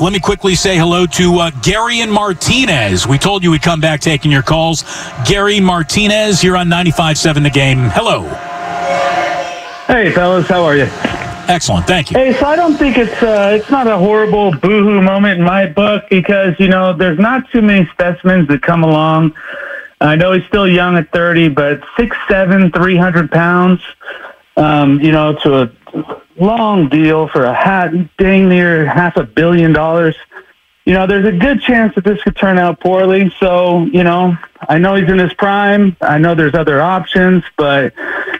Let me quickly say hello to uh, Gary and Martinez. We told you we'd come back taking your calls. Gary Martinez, you're on 95.7 The Game. Hello. Hey, fellas, how are you? Excellent, thank you. Hey, so I don't think it's uh, it's not a horrible boohoo moment in my book because you know there's not too many specimens that come along. I know he's still young at 30, but six seven, three hundred pounds. Um, you know, to a long deal for a hat, dang near half a billion dollars. You know, there's a good chance that this could turn out poorly. So, you know, I know he's in his prime. I know there's other options, but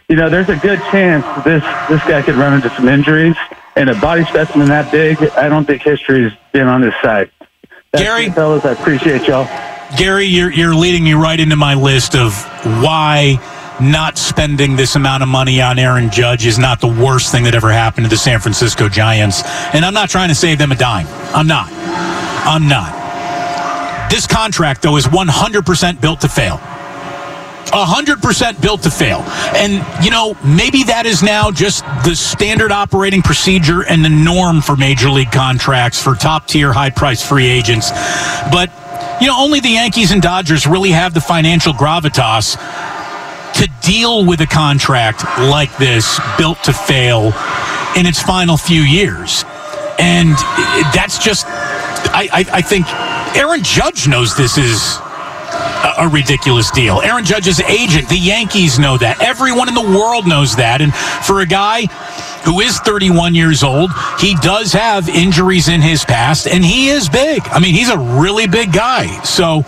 you know, there's a good chance this this guy could run into some injuries. And a body specimen that big, I don't think history's been on his side. That's Gary, it, fellas, I appreciate y'all. Gary, you're you're leading me right into my list of why not spending this amount of money on Aaron Judge is not the worst thing that ever happened to the San Francisco Giants. And I'm not trying to save them a dime. I'm not. I'm not. This contract, though, is 100% built to fail. 100% built to fail. And, you know, maybe that is now just the standard operating procedure and the norm for major league contracts for top tier, high price free agents. But, you know, only the Yankees and Dodgers really have the financial gravitas to deal with a contract like this built to fail in its final few years. And that's just, I, I, I think Aaron Judge knows this is a, a ridiculous deal. Aaron Judge's agent, the Yankees know that. Everyone in the world knows that. And for a guy who is 31 years old, he does have injuries in his past, and he is big. I mean, he's a really big guy. So,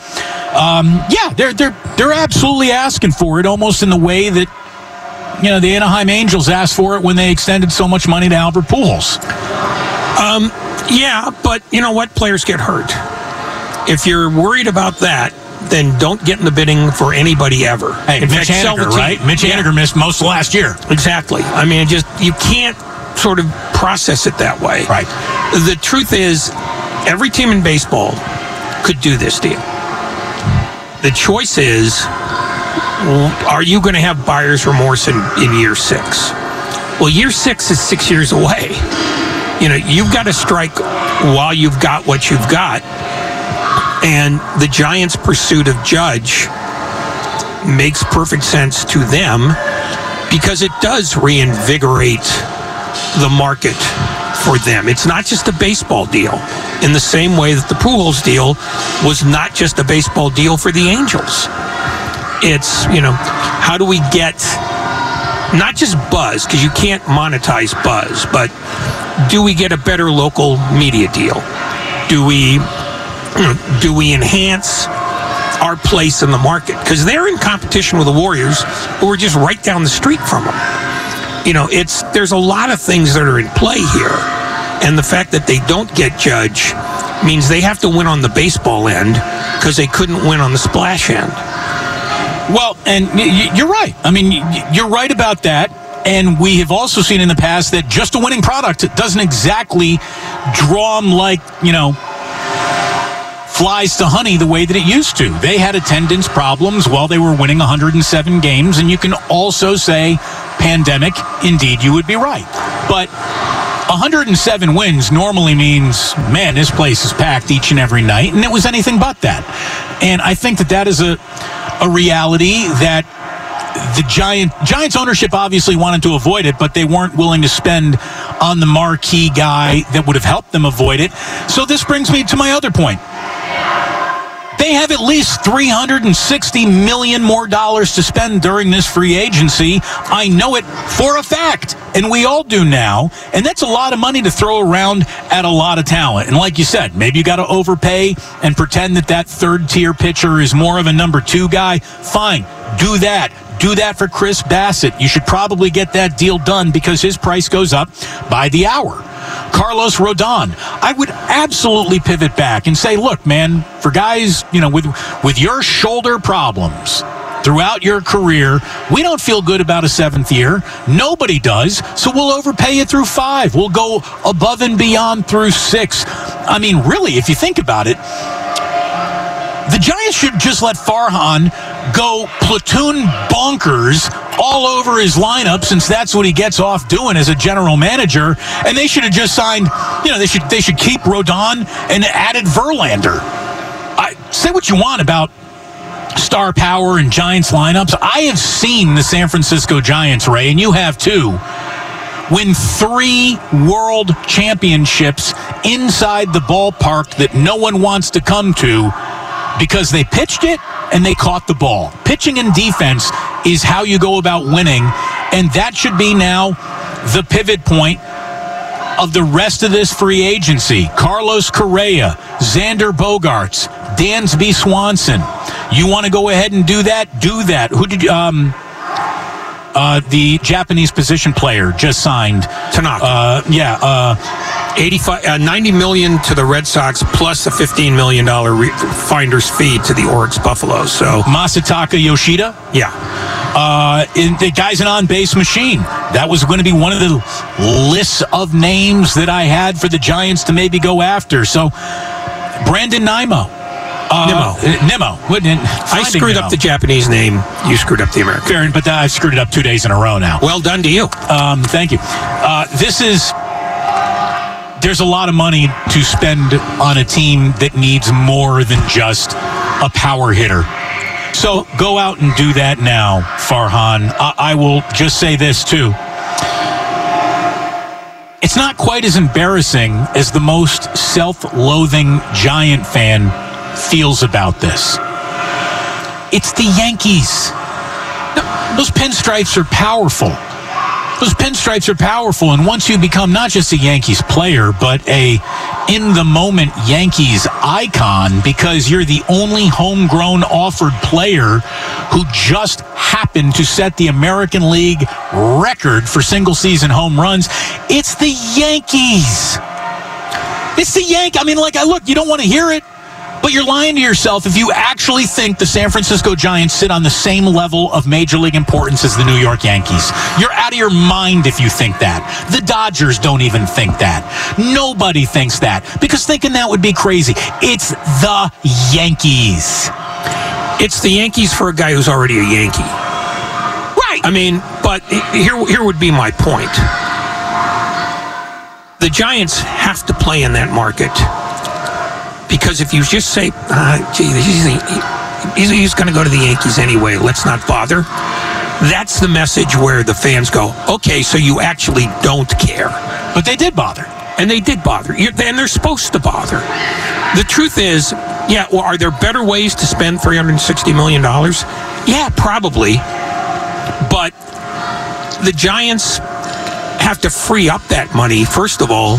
um, yeah, they're they're they're absolutely asking for it, almost in the way that you know the Anaheim Angels asked for it when they extended so much money to Albert Pujols. Um, yeah, but you know what? Players get hurt. If you're worried about that, then don't get in the bidding for anybody ever. Hey, In Mitch fact, Haniger, right? Mitch Yeah. Haniger missed most of last year. Exactly. I mean, just you can't sort of process it that way. Right. The truth is, every team in baseball could do this deal. The choice is, are you going to have buyer's remorse in, in year six? Well, year six is six years away. You know, you've got to strike while you've got what you've got. And the Giants' pursuit of Judge makes perfect sense to them because it does reinvigorate the market for them. It's not just a baseball deal in the same way that the Pujols deal was not just a baseball deal for the Angels. It's, you know, how do we get not just buzz, because you can't monetize buzz, but do we get a better local media deal? Do we do we enhance our place in the market? Because they're in competition with the Warriors, who are just right down the street from them. You know, it's there's a lot of things that are in play here, and the fact that they don't get Judge means they have to win on the baseball end because they couldn't win on the splash end. Well, and you're right. I mean, you're right about that. And we have also seen in the past that just a winning product doesn't exactly draw them like, you know, flies to honey the way that it used to. They had attendance problems while they were winning 107 games. And you can also say pandemic. Indeed, you would be right. But 107 wins normally means, man, this place is packed each and every night. And it was anything but that. And I think that that is a, a reality that the Giant Giants ownership obviously wanted to avoid it, but they weren't willing to spend on the marquee guy that would have helped them avoid it. So this brings me to my other point. They have at least 360 million more dollars to spend during this free agency. I know it for a fact, and we all do now. And that's a lot of money to throw around at a lot of talent. And like you said, maybe you got to overpay and pretend that that third tier pitcher is more of a number two guy. Fine, do that. Do that for Chris Bassitt. You should probably get that deal done because his price goes up by the hour. Carlos Rodon. I would absolutely pivot back and say, look, man, for guys, you know, with with your shoulder problems throughout your career, we don't feel good about a seventh year. Nobody does. So we'll overpay you through five. We'll go above and beyond through six. I mean, really, if you think about it, the Giants should just let Farhan go platoon bonkers all over his lineup since that's what he gets off doing as a general manager. And they should have just signed, you know, they should they should keep Rodon and added Verlander. I, say what you want about star power and Giants lineups. I have seen the San Francisco Giants, Ray, and you have too. Win three world championships inside the ballpark that no one wants to come to because they pitched it and they caught the ball. Pitching and defense is how you go about winning, and that should be now the pivot point of the rest of this free agency. Carlos Correa, Xander Bogaerts, Dansby Swanson. You want to go ahead and do that? Do that. Who did you, um, uh, the Japanese position player just signed. Tanaka. Uh, yeah. Uh, 85, uh, 90 million to the Red Sox plus a 15 million dollar re- finder's fee to the Orix Buffalo. So Masataka Yoshida. yeah, Uh, in, the guy's an on base machine. That was going to be one of the lists of names that I had for the Giants to maybe go after. So, Brandon Nimo. Uh, Nimmo. uh, I screwed up the Japanese name. You screwed up the American. Fair, but I screwed it up two days in a row now. Well done to you. Um, thank you. Uh, this is. There's a lot of money to spend on a team that needs more than just a power hitter. So go out and do that now, Farhan. I, I will just say this too. It's not quite as embarrassing as the most self loathing Giant fan feels about this. It's the Yankees. Those pinstripes are powerful. Those pinstripes are powerful, and once you become not just a Yankees player, but a in the moment Yankees icon, because you're the only homegrown offered player who just happened to set the American League record for single season home runs, it's the Yankees. It's the Yank. I mean, like, I look, you don't want to hear it, but you're lying to yourself if you actually think the San Francisco Giants sit on the same level of major league importance as the New York Yankees. You're out of your mind if you think that. The Dodgers don't even think that. Nobody thinks that because thinking that would be crazy. It's the Yankees. It's the Yankees for a guy who's already a Yankee. Right. I mean, but here, here would be my point. The Giants have to play in that market because if you just say, uh, "Gee, he's, he's, going to go to the Yankees anyway," let's not bother. That's the message where the fans go, "Okay, so you actually don't care." But they did bother. and they did bother. You- And they're supposed to bother. The truth is, yeah. Well, are there better ways to spend three hundred sixty million dollars? Yeah, probably. But the Giants have to free up that money first of all,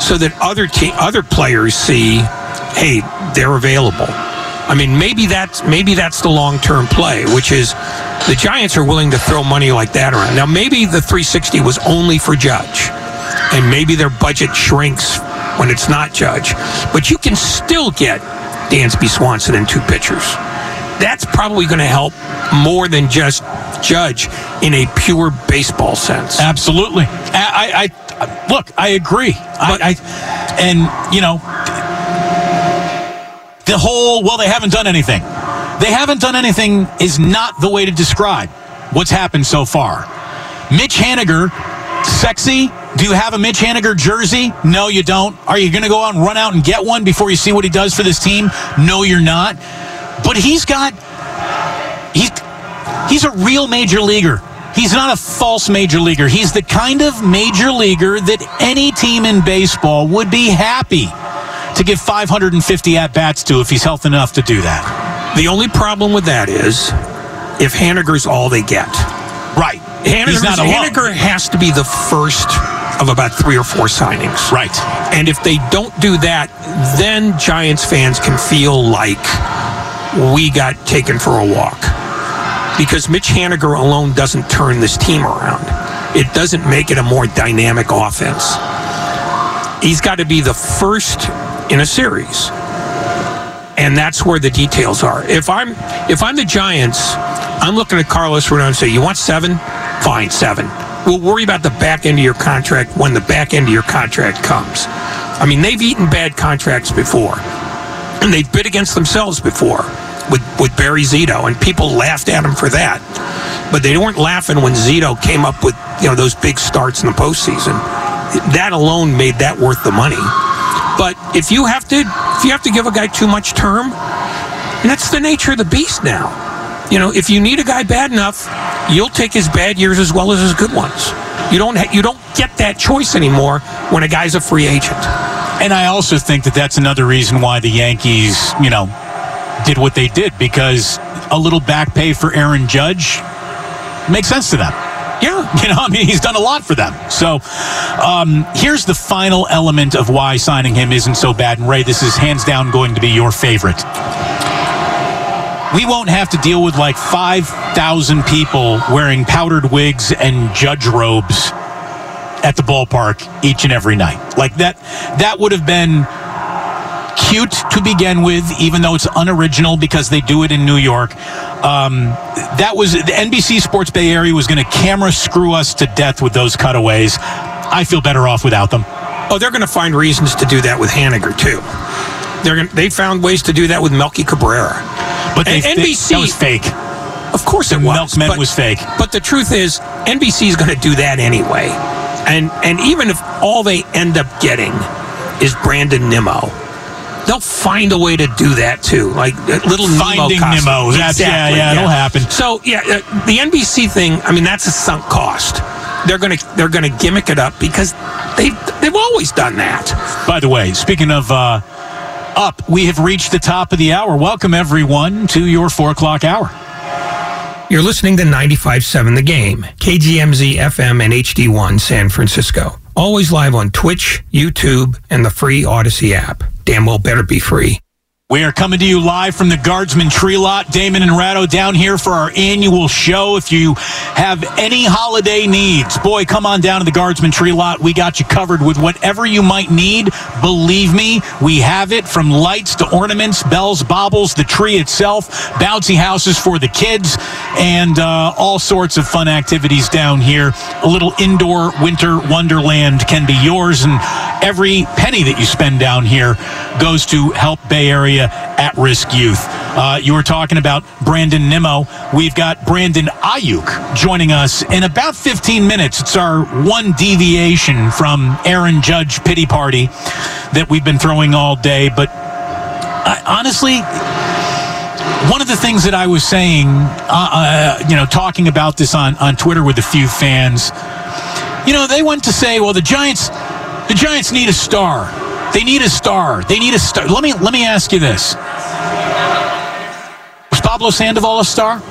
so that other te- other players see, hey, they're available. I mean, maybe that's maybe that's the long term play, which is the Giants are willing to throw money like that around. Now, maybe the 360 was only for Judge, and maybe their budget shrinks when it's not Judge, but you can still get Dansby Swanson and two pitchers. That's probably going to help more than just Judge in a pure baseball sense. Absolutely. I, I, I look. I agree. I, I, and you know, the whole well, they haven't done anything. They haven't done anything is not the way to describe what's happened so far. Mitch Haniger, sexy. Do you have a Mitch Haniger jersey? No, you don't. Are you going to go out and run out and get one before you see what he does for this team? No, you're not. But he's got he's he's a real major leaguer. He's not a false major leaguer. He's the kind of major leaguer that any team in baseball would be happy to give 550 at bats to if he's healthy enough to do that. The only problem with that is if Haniger's all they get. Right. Haniger's, Haniger has to be the first of about three or four signings. Right. And if they don't do that, then Giants fans can feel like we got taken for a walk. Because Mitch Haniger alone doesn't turn this team around. It doesn't make it a more dynamic offense. He's got to be the first in a series. And that's where the details are. If I'm if I'm the Giants, I'm looking at Carlos Rodon and say, "You want seven? Fine, seven. We'll worry about the back end of your contract when the back end of your contract comes." I mean, they've eaten bad contracts before, and they've bid against themselves before with with Barry Zito, and people laughed at him for that. But they weren't laughing when Zito came up with you know those big starts in the postseason. That alone made that worth the money. But if you have to, if you have to give a guy too much term, that's the nature of the beast now. You know, if you need a guy bad enough, you'll take his bad years as well as his good ones. You don't ha- you don't get that choice anymore when a guy's a free agent. And I also think that that's another reason why the Yankees, you know, did what they did because a little back pay for Aaron Judge makes sense to them. Yeah. You know, I mean, he's done a lot for them. So um, here's the final element of why signing him isn't so bad. And Ray, this is hands down going to be your favorite. We won't have to deal with like 5,000 people wearing powdered wigs and judge robes at the ballpark each and every night. Like that, that would have been cute to begin with, even though it's unoriginal because they do it in New York. Um, that was the NBC Sports Bay Area was going to camera screw us to death with those cutaways. I feel better off without them. Oh, they're going to find reasons to do that with Haniger too. They're they found ways to do that with Melky Cabrera. But they, And they- NBC that was fake. Of course it The was. milkman but- was fake. But the truth is, NBC is going to do that anyway. And and even if all they end up getting is Brandon Nimmo, they'll find a way to do that too. Like uh, little Finding Nemo. Nemo. That's- yeah, yeah, it'll happen. So yeah, uh, the NBC thing. I mean, that's a sunk cost. They're gonna they're gonna gimmick it up because they they've always done that. By the way, speaking of uh, up, we have reached the top of the hour. Welcome everyone to your four o'clock hour. You're listening to 95.7 The Game, KGMZ FM and HD1 San Francisco. Always live on Twitch, YouTube, and the free Audacy app. Damn well better be free. We are coming to you live from the Guardsman Tree Lot. Damon and Ratto down here for our annual show. If you have any holiday needs, boy, come on down to the Guardsman Tree Lot. We got you covered with whatever you might need. Believe me, we have it from lights to ornaments, bells, baubles, the tree itself, bouncy houses for the kids, and uh, all sorts of fun activities down here. A little indoor winter wonderland can be yours, and every penny that you spend down here goes to help Bay Area at risk youth. Uh, you were talking about Brandon Nimmo. We've got Brandon Aiyuk joining us in about 15 minutes. It's our one deviation from Aaron Judge pity party that we've been throwing all day. But I, honestly, one of the things that I was saying, uh, uh, you know, talking about this on, on Twitter with a few fans, you know, they went to say, well, the Giants, the Giants need a star. They need a star. They need a star. Let me let me ask you this: Was Pablo Sandoval a star?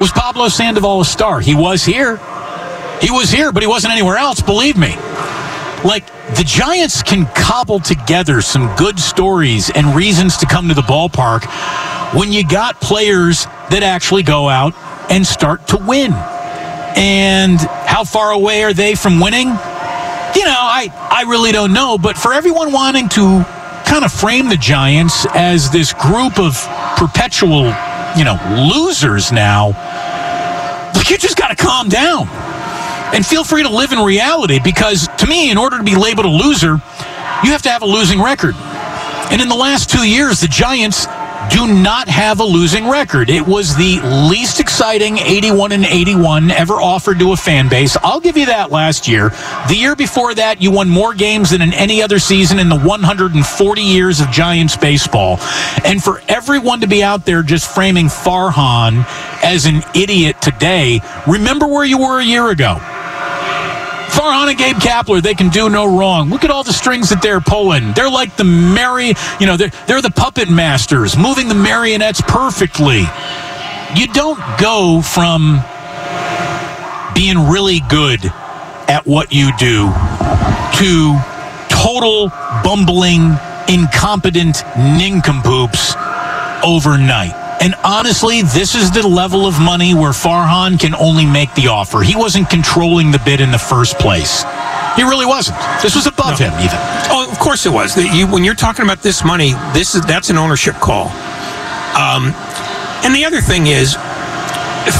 Was Pablo Sandoval a star? He was here. He was here, but he wasn't anywhere else. Believe me. Like the Giants can cobble together some good stories and reasons to come to the ballpark when you got players that actually go out and start to win. And how far away are they from winning? You know, I, I really don't know. But for everyone wanting to kind of frame the Giants as this group of perpetual, you know, losers now, you just got to calm down and feel free to live in reality because to me, in order to be labeled a loser, you have to have a losing record. And in the last two years, the Giants do not have a losing record. It was the least exciting 81 and 81 ever offered to a fan base. I'll give you that last year. The year before that, you won more games than in any other season in the 140 years of Giants baseball. And for everyone to be out there just framing Farhan as an idiot today, remember where you were a year ago. Farhan and Gabe Kapler, they can do no wrong. Look at all the strings that they're pulling. They're like the merry, you know, they're, they're the puppet masters, moving the marionettes perfectly. You don't go from being really good at what you do to total bumbling, incompetent nincompoops overnight. And honestly, this is the level of money where Farhan can only make the offer. He wasn't controlling the bid in the first place. He really wasn't. This was above no. him, even. Oh, of course it was. You, when you're talking about this money, this is that's an ownership call. Um, and the other thing is,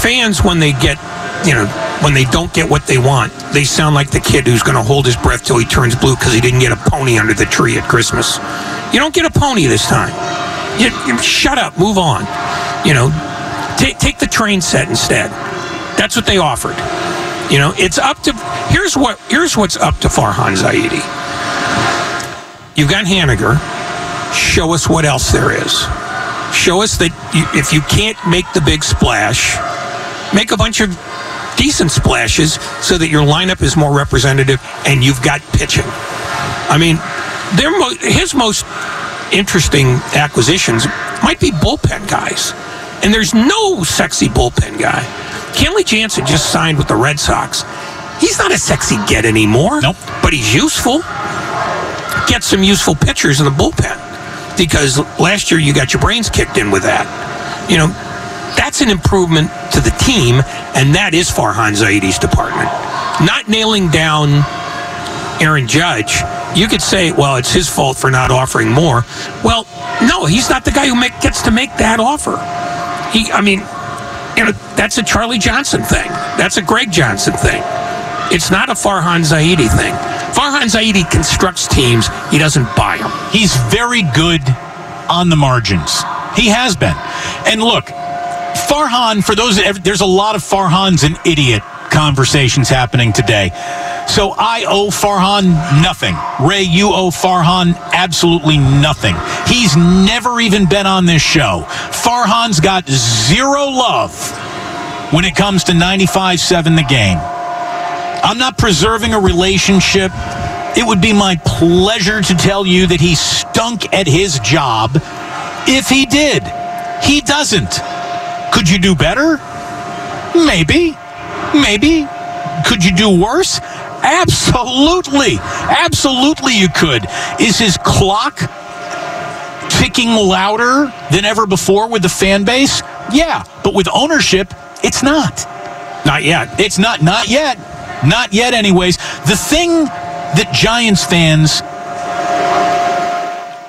fans when they get, you know, when they don't get what they want, they sound like the kid who's going to hold his breath till he turns blue because he didn't get a pony under the tree at Christmas. You don't get a pony this time. You, you shut up, move on. You know, take take the train set instead. That's what they offered. You know, it's up to here's what here's what's up to Farhan Zaidi. You've got Haniger. Show us what else there is. Show us that you, if you can't make the big splash, make a bunch of decent splashes so that your lineup is more representative and you've got pitching. I mean, mo- his most interesting acquisitions might be bullpen guys. And there's no sexy bullpen guy. Kenley Jansen just signed with the Red Sox. He's not a sexy get anymore. Nope. But he's useful. Get some useful pitchers in the bullpen. Because last year you got your brains kicked in with that. You know, that's an improvement to the team, and that is Farhan Zaidi's department. Not nailing down Aaron Judge, you could say, well, it's his fault for not offering more. Well, no, he's not the guy who make, gets to make that offer. He, I mean, you know, that's a Charlie Johnson thing. That's a Greg Johnson thing. It's not a Farhan Zaidi thing. Farhan Zaidi constructs teams. He doesn't buy them. He's very good on the margins. He has been. And look, Farhan, for those, there's a lot of Farhan's an idiot conversations happening today. So I owe Farhan nothing. Ray, you owe Farhan absolutely nothing. He's never even been on this show. Farhan's got zero love when it comes to 95 7 the game. I'm not preserving a relationship. It would be my pleasure to tell you that he stunk at his job if he did. He doesn't. Could you do better? Maybe. Maybe. Could you do worse? Absolutely. Absolutely, you could. Is his clock ticking louder than ever before with the fan base? Yeah, but with ownership, it's not. Not yet. It's not. Not yet. Not yet, anyways. The thing that Giants fans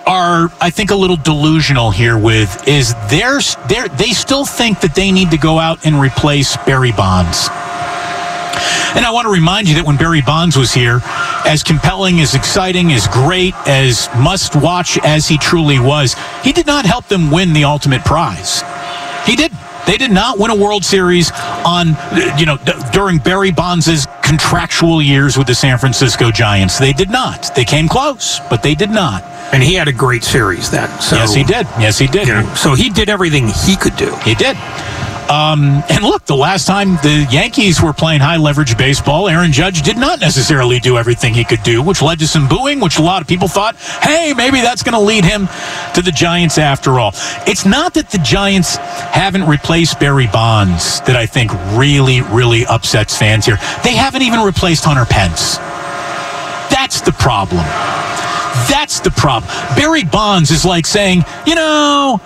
are, I think, a little delusional here with is they're, they're, they still think that they need to go out and replace Barry Bonds. And I want to remind you that when Barry Bonds was here, as compelling, as exciting, as great, as must watch as he truly was, he did not help them win the ultimate prize. He did. They did not win a World Series on, you know, d- during Barry Bonds' contractual years with the San Francisco Giants. They did not. They came close, but they did not. And he had a great series then. So, yes, he did. Yes, he did. You know, so he did everything he could do. He did. Um, and look, the last time the Yankees were playing high leverage baseball, Aaron Judge did not necessarily do everything he could do, which led to some booing, which a lot of people thought, hey, maybe that's going to lead him to the Giants after all. It's not that the Giants haven't replaced Barry Bonds that I think really, really upsets fans here. They haven't even replaced Hunter Pence. That's the problem. That's the problem. Barry Bonds is like saying, you know,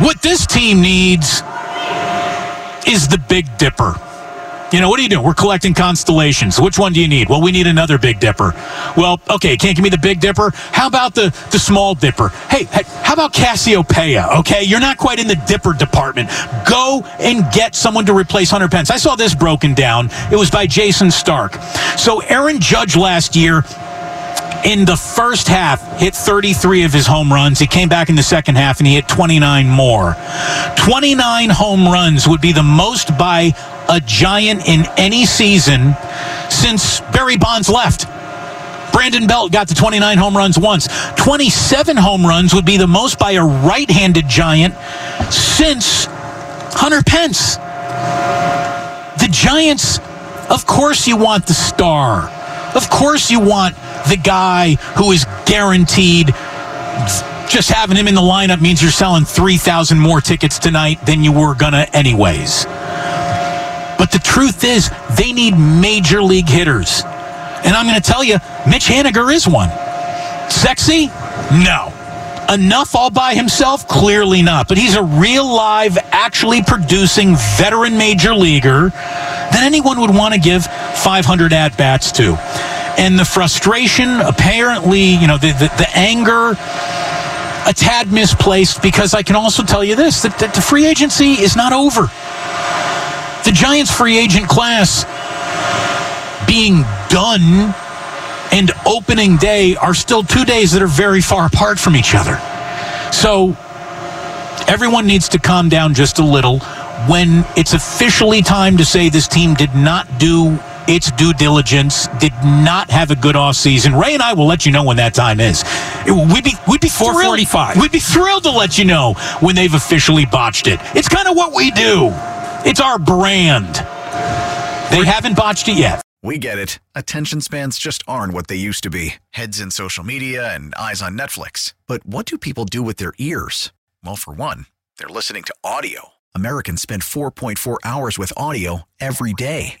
what this team needs is the Big Dipper. You know, what are you doing? We're collecting constellations. Which one do you need? Well, we need another Big Dipper. Well, okay, can't give me the Big Dipper. How about the, the Small Dipper? Hey, hey, how about Cassiopeia? Okay, you're not quite in the Dipper department. Go and get someone to replace Hunter Pence. I saw this broken down. It was by Jayson Stark. So Aaron Judge last year in the first half hit 33 of his home runs. He came back in the second half and he hit 29 more. 29 home runs would be the most by a Giant in any season since Barry Bonds left. Brandon Belt got to 29 home runs once. 27 home runs would be the most by a right handed Giant since Hunter Pence. The Giants, of course, you want the star. Of course, you want the guy who is guaranteed. Just having him in the lineup means you're selling 3,000 more tickets tonight than you were going to, anyways. But the truth is, they need major league hitters. And I'm going to tell you, Mitch Haniger is one. Sexy? No. Enough all by himself? Clearly not. But he's a real live, actually producing veteran major leaguer that anyone would want to give 500 at bats to. And the frustration, apparently, you know, the, the, the anger, a tad misplaced because I can also tell you this that, that the free agency is not over. The Giants free agent class being done and opening day are still two days that are very far apart from each other. So everyone needs to calm down just a little when it's officially time to say this team did not do its due diligence, did not have a good offseason. Ray and I will let you know when that time is. We'd be we'd be thrilled. 445. We'd be thrilled to let you know when they've officially botched it. It's kind of what we do. It's our brand. They haven't botched it yet. We get it. Attention spans just aren't what they used to be heads in social media and eyes on Netflix. But what do people do with their ears? Well, for one, they're listening to audio. Americans spend 4.4 hours with audio every day.